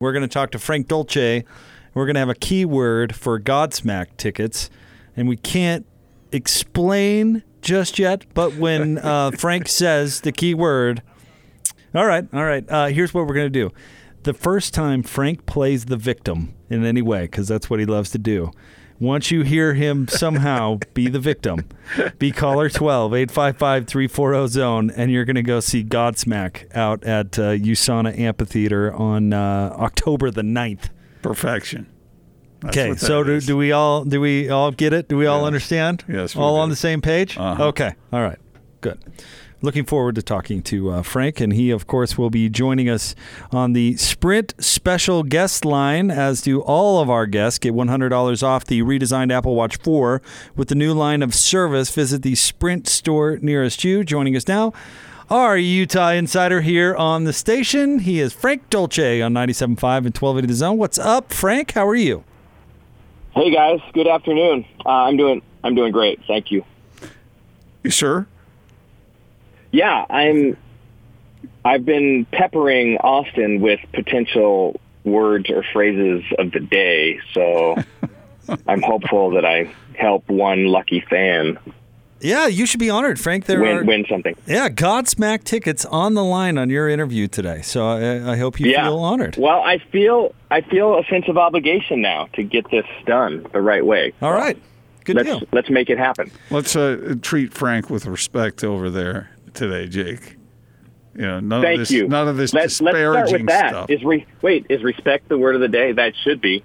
We're going to talk to Frank Dolce. We're going to have a keyword for Godsmack tickets, and we can't explain just yet. But when uh, Frank says the keyword, all right, all right. Uh, here's what we're going to do. The first time Frank plays the victim in any way, because that's what he loves to do. Once you hear him somehow be the victim, be caller 12 855 340 zone, and you're going to go see Godsmack out at uh, USANA Amphitheater on uh, October the 9th. Perfection. That's Okay, so do, do we all do we all get it? Do we all understand? Yes, all on the same page. Uh-huh. Okay, all right, good. Looking forward to talking to uh, Frank, and he, of course, will be joining us on the Sprint special guest line. As do all of our guests, get one hundred dollars off the redesigned Apple Watch Four with the new line of service. Visit the Sprint store nearest you. Joining us now. Our Utah insider here on the station. He is Frank Dolce on 97.5 and 1280 The Zone. What's up, Frank? How are you? Hey guys, good afternoon. Uh, I'm doing I'm doing great, thank you. You sure? Yeah, I'm. I've been peppering Austin with potential words or phrases of the day, so I'm hopeful that I help one lucky fan Yeah, you should be honored, Frank. There win are win something. yeah Godsmack tickets on the line on your interview today, so I, I hope you yeah. feel honored. Well, I feel I feel a sense of obligation now to get this done the right way. All right, good let's deal. let's make it happen. Let's uh, treat Frank with respect over there today, Jake. You know, none Thank of this, you. none of this let's, let's start disparaging with that. stuff. Is re- wait, is respect the word of the day? That should be.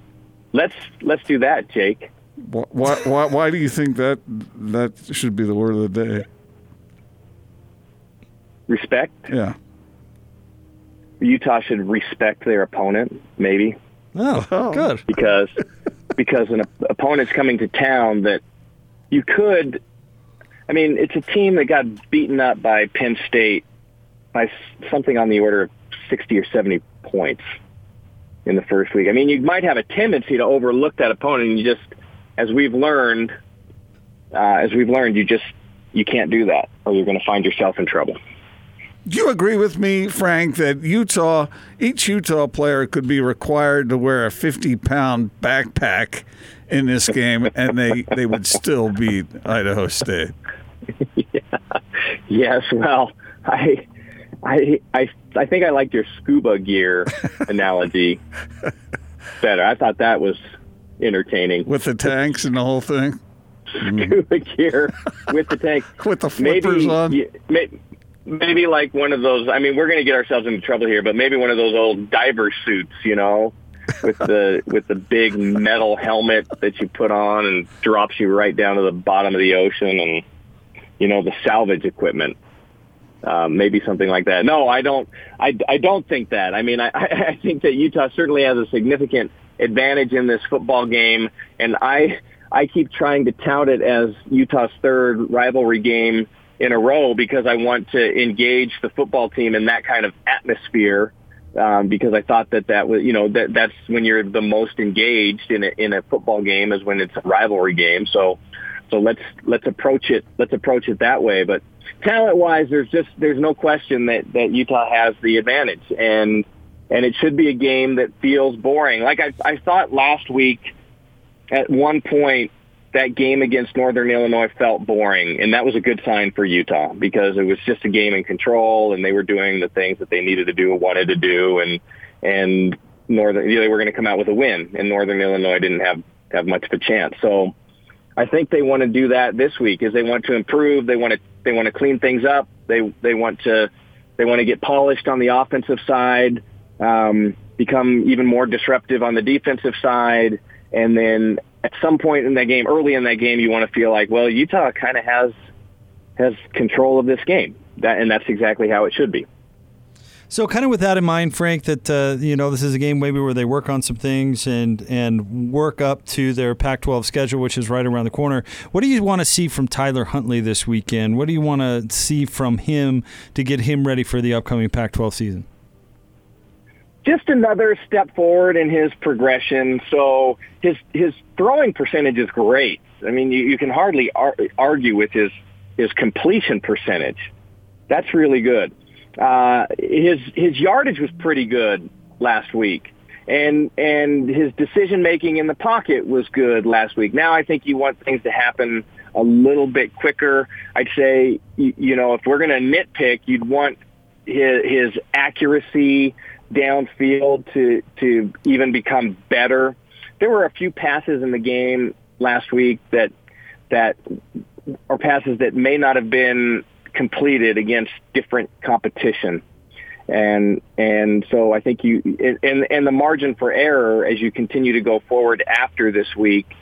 Let's let's do that, Jake. Why, why, why, why do you think that that should be the word of the day? Respect. Yeah. Utah should respect their opponent, maybe Oh, Oh. good. because because an opponent's coming to town that you could. I mean, it's a team that got beaten up by Penn State by something on the order of sixty or seventy points in the first week. I mean, you might have a tendency to overlook that opponent, and you just, as we've learned, uh, as we've learned, you just you can't do that, or you're going to find yourself in trouble. Do you agree with me, Frank, that Utah, each Utah player could be required to wear a 50 pound backpack in this game and they, they would still beat Idaho State? Yeah. Yes, well, I, I, I, I think I liked your scuba gear analogy better. I thought that was entertaining. With the tanks and the whole thing? Mm. Scuba gear with the tank. With the flippers maybe, on? y- maybe like one of those. I mean, we're going to get ourselves into trouble here, but maybe one of those old diver suits, you know, with the with the big metal helmet that you put on and drops you right down to the bottom of the ocean, and you know the salvage equipment. Um, maybe something like that. No, I don't. I, I don't think that. I mean, I, I think that Utah certainly has a significant advantage in this football game, and I I keep trying to tout it as Utah's third rivalry game in a row because I want to engage the football team in that kind of atmosphere. Um, because I thought that that was, you know, that that's when you're the most engaged in a, in a football game is when it's a rivalry game. So, so let's let's approach it let's approach it that way. But talent wise, there's just there's no question that that Utah has the advantage, and and it should be a game that feels boring. Like I I thought last week, at one point that game against Northern Illinois felt boring, and that was a good sign for Utah because it was just a game in control, and they were doing the things that they needed to do and wanted to do, and and Northern they were going to come out with a win, and Northern Illinois didn't have have much of a chance. So I think they want to do that this week, is they want to improve, they want to they want to clean things up, they they want to they want to get polished on the offensive side, um, become even more disruptive on the defensive side, and then at some point in that game, early in that game, you want to feel like, well, Utah kind of has has control of this game, that, and that's exactly how it should be. So, kind of with that in mind, Frank, that uh, you know this is a game maybe where they work on some things and and work up to their Pac-12 schedule, which is right around the corner. What do you want to see from Tyler Huntley this weekend? What do you want to see from him to get him ready for the upcoming Pac-12 season? Just another step forward in his progression. So his his throwing percentage is great. I mean, you, you can hardly ar- argue with his his completion percentage. That's really good. Uh, his his yardage was pretty good last week, and and his decision making in the pocket was good last week. Now I think you want things to happen a little bit quicker. I'd say you, you know if we're going to nitpick, you'd want his, his accuracy downfield to to even become better. There were a few passes in the game last week that that are passes that may not have been completed against different competition and and so I think you and and the margin for error as you continue to go forward after this week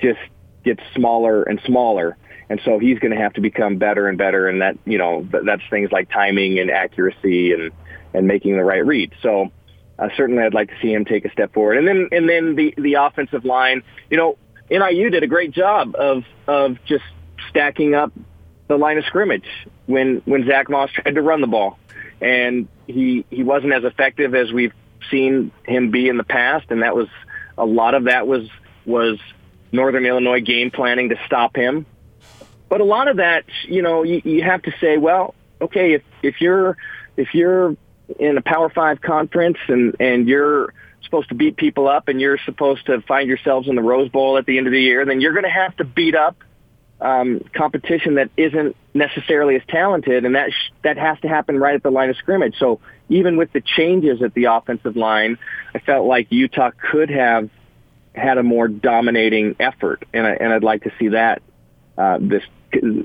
just gets smaller and smaller. And so he's going to have to become better and better, and that you know that's things like timing and accuracy and and making the right read. So uh, certainly, I'd like to see him take a step forward. And then and then the the offensive line, you know, NIU did a great job of of just stacking up the line of scrimmage when when Zach Moss tried to run the ball and he he wasn't as effective as we've seen him be in the past, and that was a lot of that was was Northern Illinois game planning to stop him. But a lot of that, you know, you, you have to say, well, okay, if if you're if you're in a Power Five conference and and you're supposed to beat people up and you're supposed to find yourselves in the Rose Bowl at the end of the year, then you're going to have to beat up um, competition that isn't necessarily as talented, and that sh- that has to happen right at the line of scrimmage. So even with the changes at the offensive line, I felt like Utah could have had a more dominating effort, and I, and I'd like to see that uh, this.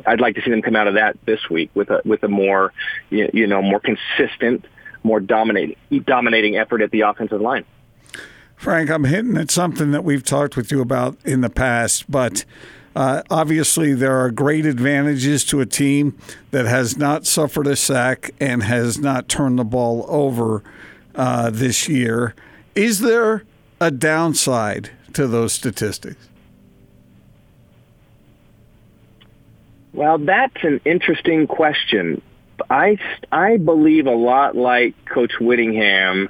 I'd like to see them come out of that this week with a with a more you, know more consistent, more dominating dominating effort at the offensive line. Frank, I'm hitting at something that we've talked with you about in the past, but uh, obviously, there are great advantages to a team that has not suffered a sack and has not turned the ball over uh, this year. Is there a downside to those statistics? Well, that's an interesting question. I, I believe a lot like Coach Whittingham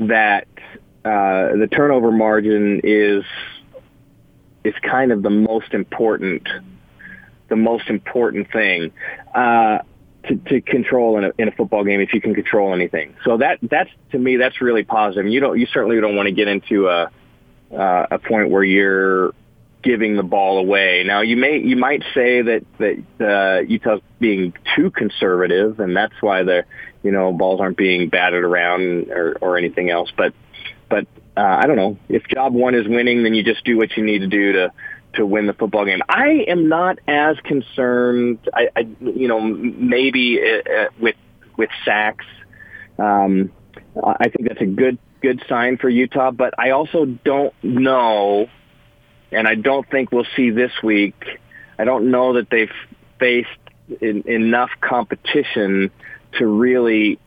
that uh, the turnover margin is is kind of the most important, the most important thing uh, to, to control in a, in a football game if you can control anything. So that that's to me that's really positive. You don't you certainly don't want to get into a uh, a point where you're giving the ball away. Now you may you might say that that uh, Utah's being too conservative, and that's why the you know balls aren't being batted around or, or anything else. But but uh, I don't know. If job one is winning, then you just do what you need to do to to win the football game. I am not as concerned. I, I you know, maybe uh, uh, with with sacks. Um, I think that's a good good sign for Utah, but I also don't know, and I don't think we'll see this week. I don't know that they've faced in, enough competition to really,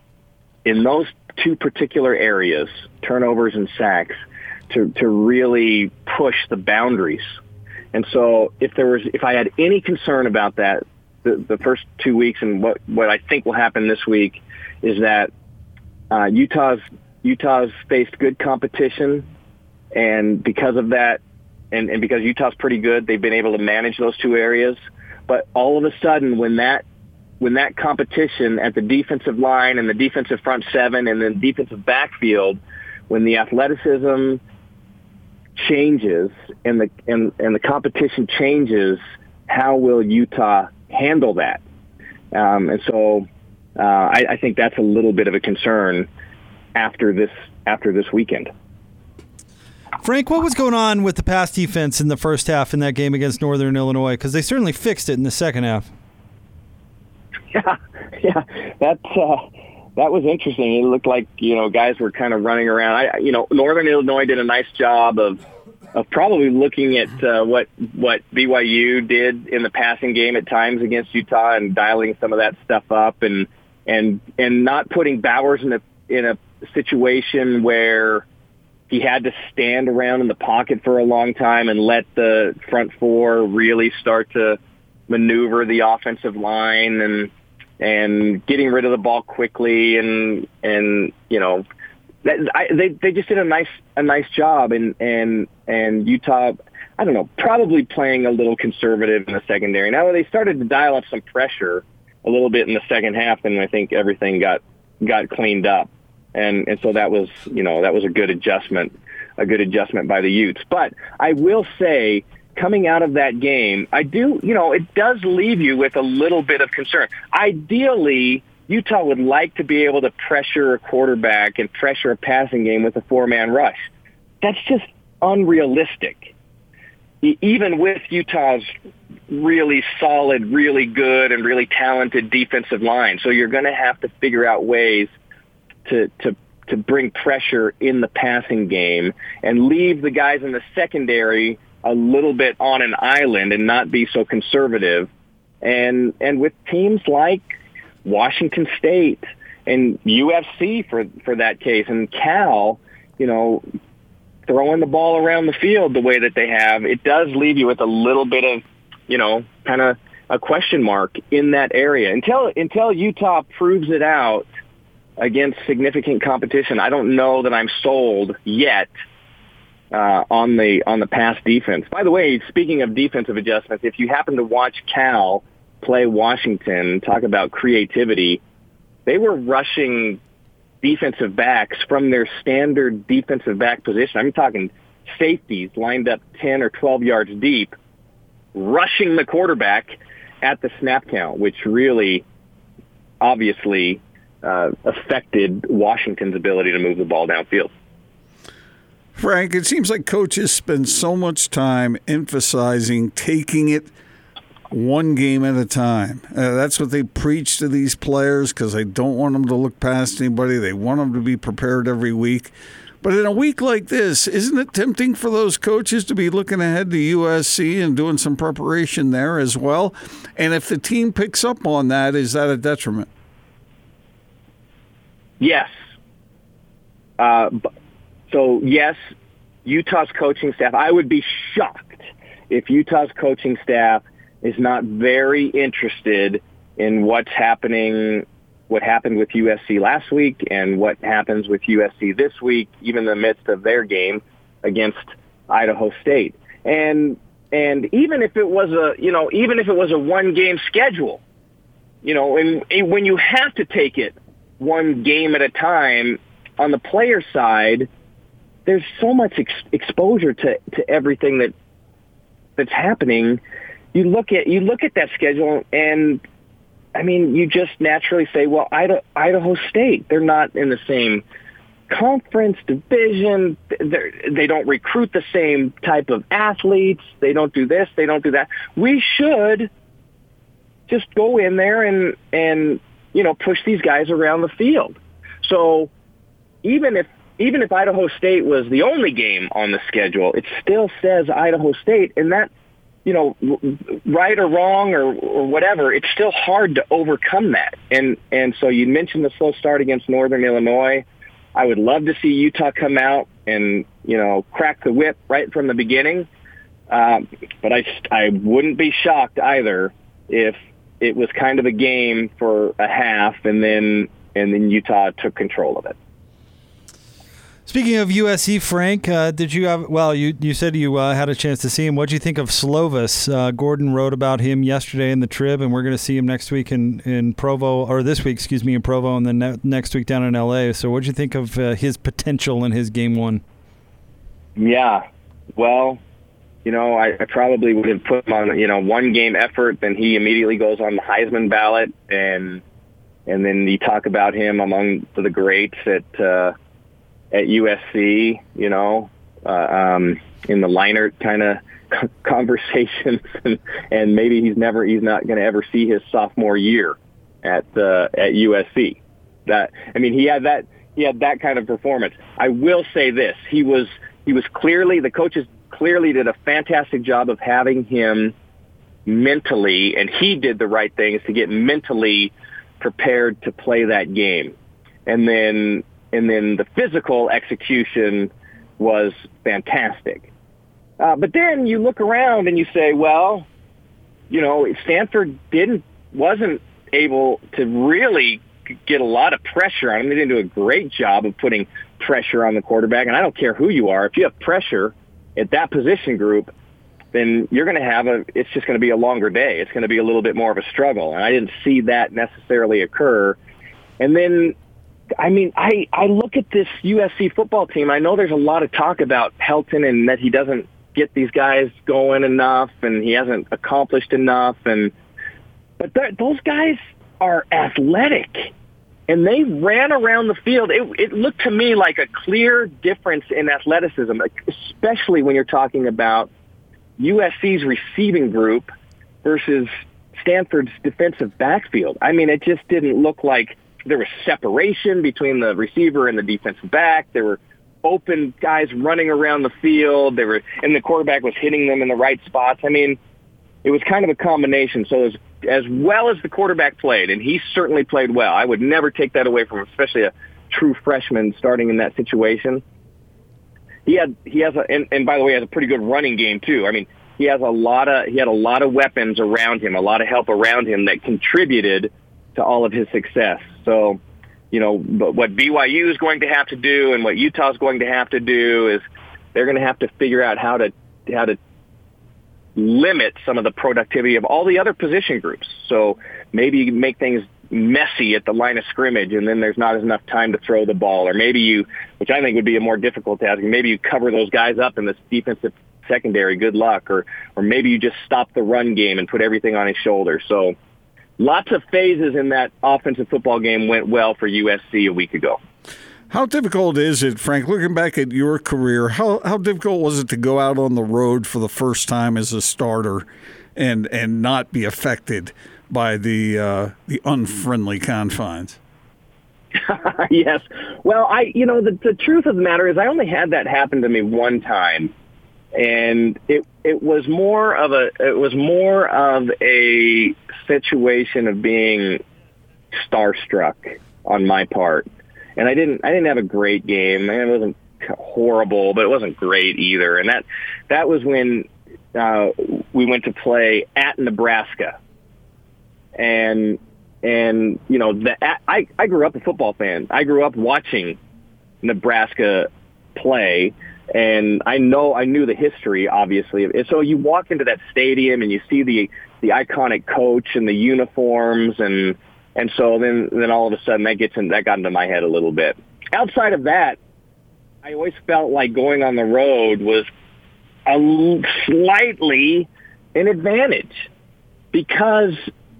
in those two particular areas, turnovers and sacks, to, to really push the boundaries. And so if there was, if I had any concern about that, the, the first two weeks and what, what I think will happen this week is that uh, Utah's Utah's faced good competition, and because of that, and, and because Utah's pretty good, they've been able to manage those two areas. But all of a sudden, when that when that competition at the defensive line and the defensive front seven and the defensive backfield, when the athleticism changes and the and, and the competition changes, how will Utah handle that? Um, and so uh, I, I think that's a little bit of a concern after this after this weekend. Frank, what was going on with the pass defense in the first half in that game against Northern Illinois? Because they certainly fixed it in the second half. Yeah, yeah, that uh, that was interesting. It looked like you know guys were kind of running around. I, you know, Northern Illinois did a nice job of of probably looking at uh, what what BYU did in the passing game at times against Utah and dialing some of that stuff up and and and not putting Bowers in a in a situation where he had to stand around in the pocket for a long time and let the front four really start to maneuver the offensive line and and getting rid of the ball quickly and and you know I, they they just did a nice a nice job and and and Utah I don't know probably playing a little conservative in the secondary. Now they started to dial up some pressure a little bit in the second half, and I think everything got got cleaned up. And and so that was you know that was a good adjustment, a good adjustment by the Utes. But I will say, coming out of that game, I do you know it does leave you with a little bit of concern. Ideally. Utah would like to be able to pressure a quarterback and pressure a passing game with a four-man rush. That's just unrealistic. Even with Utah's really solid, really good, and really talented defensive line, so you're going to have to figure out ways to to to bring pressure in the passing game and leave the guys in the secondary a little bit on an island and not be so conservative. And and with teams like Washington State and USC for for that case and Cal, you know, throwing the ball around the field the way that they have, it does leave you with a little bit of, you know, kind of a question mark in that area until until Utah proves it out against significant competition. I don't know that I'm sold yet uh, on the on the pass defense. By the way, speaking of defensive adjustments, if you happen to watch Cal play Washington, talk about creativity, they were rushing defensive backs from their standard defensive back position. I'm talking safeties lined up 10 or 12 yards deep, rushing the quarterback at the snap count, which really obviously uh, affected Washington's ability to move the ball downfield. Frank, it seems like coaches spend so much time emphasizing taking it one game at a time. Uh, that's what they preach to these players because they don't want them to look past anybody. They want them to be prepared every week. But in a week like this, isn't it tempting for those coaches to be looking ahead to USC and doing some preparation there as well? And if the team picks up on that, is that a detriment? Yes. Uh, so yes, Utah's coaching staff. I would be shocked if Utah's coaching staff is not very interested in what's happening, what happened with USC last week, and what happens with USC this week, even in the midst of their game against Idaho State. And and even if it was a you know even if it was a one game schedule, you know, and, and when you have to take it one game at a time on the player side, there's so much ex- exposure to, to everything that that's happening. You look at you look at that schedule, and I mean, you just naturally say, well, Idaho, Idaho State, they're not in the same conference division. They're, they don't recruit the same type of athletes. They don't do this. They don't do that. We should just go in there and and you know push these guys around the field. So even if even if Idaho State was the only game on the schedule, it still says Idaho State, and that you know right or wrong or or whatever, it's still hard to overcome that. And and so you mentioned the slow start against Northern Illinois. I would love to see Utah come out and you know crack the whip right from the beginning. Um, but I I wouldn't be shocked either if it was kind of a game for a half and then and then Utah took control of it. Speaking of USC, Frank, uh, did you have? Well, you you said you uh, had a chance to see him. What do you think of Slovis? Uh, Gordon wrote about him yesterday in the Trib, and we're going to see him next week in, in Provo, or this week, excuse me, in Provo, and then ne- next week down in LA. So, what do you think of uh, his potential in his game one? Yeah, well, you know, I, I probably would have put him on you know one game effort, then he immediately goes on the Heisman ballot, and and then you talk about him among the greats at. Uh, at USC, you know, uh, um, in the Leinart kind of conversations, and, and maybe he's never, he's not going to ever see his sophomore year at uh, at USC. That I mean, he had that he had that kind of performance. I will say this: he was he was clearly the coaches clearly did a fantastic job of having him mentally, and he did the right things to get mentally prepared to play that game, and then and then the physical execution was fantastic. Uh, but then you look around and you say, well, you know, Stanford didn't wasn't able to really get a lot of pressure on him. They didn't do a great job of putting pressure on the quarterback. And I don't care who you are, if you have pressure at that position group, then you're going to have a. It's just going to be a longer day. It's going to be a little bit more of a struggle. And I didn't see that necessarily occur. And then I mean, I I look at this USC football team. I know there's a lot of talk about Helton and that he doesn't get these guys going enough, and he hasn't accomplished enough, and but th- those guys are athletic and they ran around the field. It, it looked to me like a clear difference in athleticism, especially when you're talking about USC's receiving group versus Stanford's defensive backfield. I mean, it just didn't look like there was separation between the receiver and the defensive back. There were open guys running around the field. They were, and the quarterback was hitting them in the right spots. I mean, it was kind of a combination. So as as well as the quarterback played, and he certainly played well. I would never take that away from especially a true freshman starting in that situation. He had he has a and, and by the way, has a pretty good running game too. I mean, he has a lot of he had a lot of weapons around him, a lot of help around him that contributed to all of his success. So, you know, but what BYU is going to have to do and what Utah is going to have to do is they're going to have to figure out how to how to limit some of the productivity of all the other position groups. So maybe you make things messy at the line of scrimmage and then there's not enough time to throw the ball. Or maybe you which I think would be a more difficult task maybe you cover those guys up in this defensive secondary good luck. Or or maybe you just stop the run game and put everything on his shoulder. So lots of phases in that offensive football game went well for USC a week ago how difficult is it, Frank, looking back at your career, how, how difficult was it to go out on the road for the first time as a starter and, and not be affected by the, uh, the unfriendly confines? yes. Well, I, you know, the, the truth of the matter is I only had that happen to me one time. And it, it was more of a, it was more of a situation of being starstruck on my part and I didn't I didn't have a great game. It wasn't horrible, but it wasn't great either. And that that was when uh, we went to play at Nebraska, and and you know the I I grew up a football fan. I grew up watching Nebraska play. And I know I knew the history, obviously. And so you walk into that stadium and you see the the iconic coach and the uniforms and and so then, then all of a sudden that gets in, that got into my head a little bit. Outside of that, I always felt like going on the road was a slightly an advantage because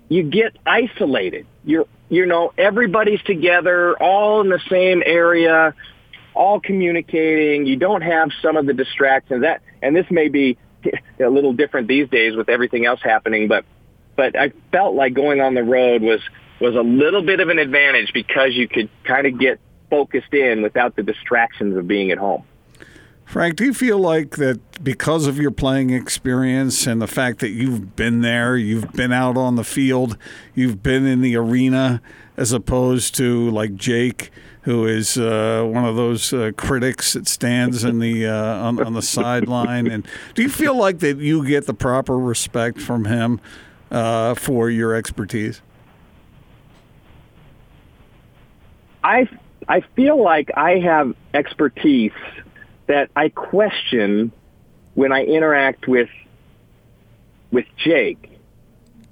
you get isolated. You're, you know, everybody's together, all in the same area, all communicating. You don't have some of the distractions that, and this may be a little different these days with everything else happening, but, but I felt like going on the road was was a little bit of an advantage because you could kind of get focused in without the distractions of being at home. Frank, do you feel like that because of your playing experience and the fact that you've been there, you've been out on the field, you've been in the arena, as opposed to like Jake, who is uh, one of those uh, critics that stands in the uh, on, on, the sideline, and do you feel like that you get the proper respect from him uh, for your expertise? I I feel like I have expertise that I question when I interact with with Jake.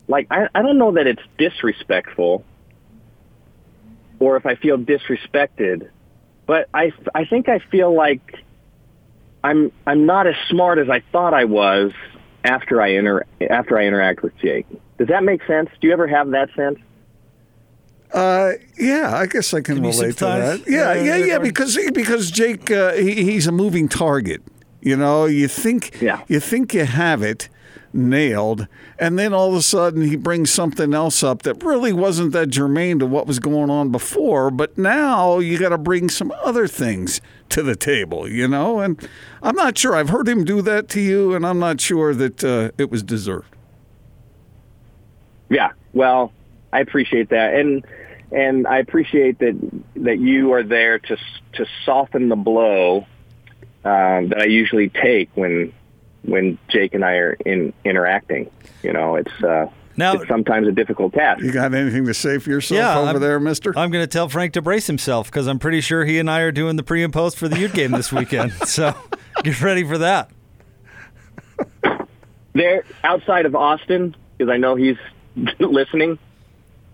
Like I, I don't know that it's disrespectful or if I feel disrespected, but I I think I feel like I'm I'm not as smart as I thought I was after I inter after I interact with Jake. Does that make sense? Do you ever have that sense? Uh, yeah, I guess I can, can relate to that. Yeah, yeah, yeah, yeah, because because Jake, uh, he, he's a moving target. You know, you think yeah. you think you have it nailed, and then all of a sudden he brings something else up that really wasn't that germane to what was going on before. But now you got to bring some other things to the table. You know, and I'm not sure. I've heard him do that to you, and I'm not sure that uh, it was deserved. Yeah, well, I appreciate that, and and I appreciate that that you are there to to soften the blow um, that I usually take when when Jake and I are in interacting. You know, it's. Uh, now, it's sometimes a difficult task. You got anything to say for yourself yeah, over I'm, there, Mister? I'm going to tell Frank to brace himself because I'm pretty sure he and I are doing the pre and post for the Ute game this weekend. so get ready for that. There, outside of Austin, because I know he's listening.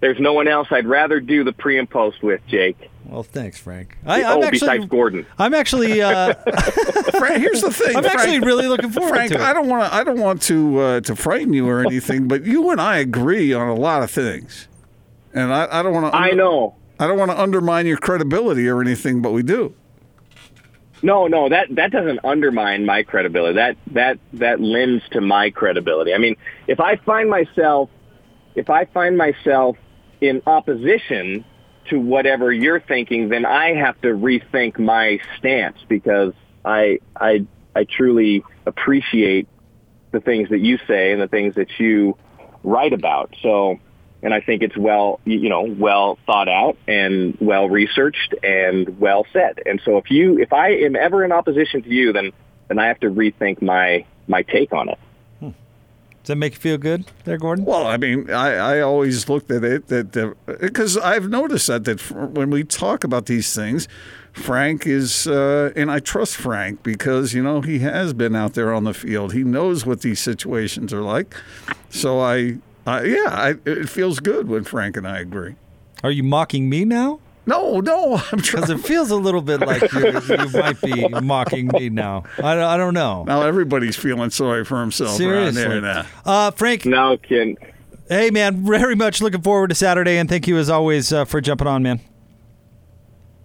There's no one else I'd rather do the pre and post with, Jake. Well, thanks, Frank. I, oh, I'm actually, besides Gordon. I'm actually, uh, Frank, here's the thing. I'm actually really looking forward Frank, to it. I don't want to. I don't want to uh, to frighten you or anything, but you and I agree on a lot of things, and I, I don't want to. I know. I don't want to undermine your credibility or anything, but we do. No, no, that that doesn't undermine my credibility. That that that lends to my credibility. I mean, if I find myself if I find myself in opposition to whatever you're thinking, then I have to rethink my stance because I I I truly appreciate the things that you say and the things that you write about. So, and I think it's well, you know, well thought out and well researched and well said. And so if you, if I am ever in opposition to you, then, then I have to rethink my, my take on it. Does that make you feel good there, Gordon? Well, I mean, I, I always looked at it that because I've noticed that that when we talk about these things, Frank is, uh, and I trust Frank because you know he has been out there on the field. He knows what these situations are like. So I, I yeah, I, it feels good when Frank and I agree. Are you mocking me now? No, no, I'm Because it feels a little bit like you, you might be mocking me now. I, don't- I don't know. Now everybody's feeling sorry for himself around Seriously. there now. Uh, Frank, No, Ken. hey, man, very much looking forward to Saturday, and thank you as always uh, for jumping on, man.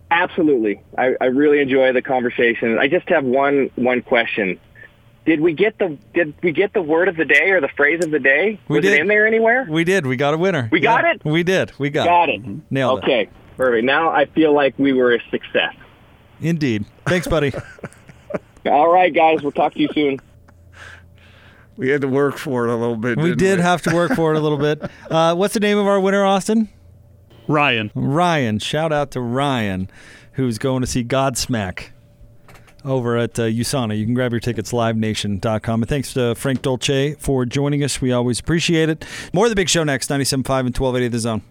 Absolutely. I, I really enjoy the conversation. I just have one one question. Did we get the did we get the word of the day or the phrase of the day? We Was did. it in there anywhere? We did. We got a winner. We got it? We did. We got, Got it. Nailed it. okay. Perfect. Now I feel like we were a success. Indeed. Thanks, buddy. All right, guys. We'll talk to you soon. We had to work for it a little bit. we didn't did have to work for it a little bit. Uh, what's the name of our winner, Austin? Ryan. Ryan. Shout out to Ryan, who's going to see Godsmack over at uh, USANA. You can grab your tickets livenation.com. And thanks to Frank Dolce for joining us. We always appreciate it. More of the big show next, 97.5 and 1280 The Zone.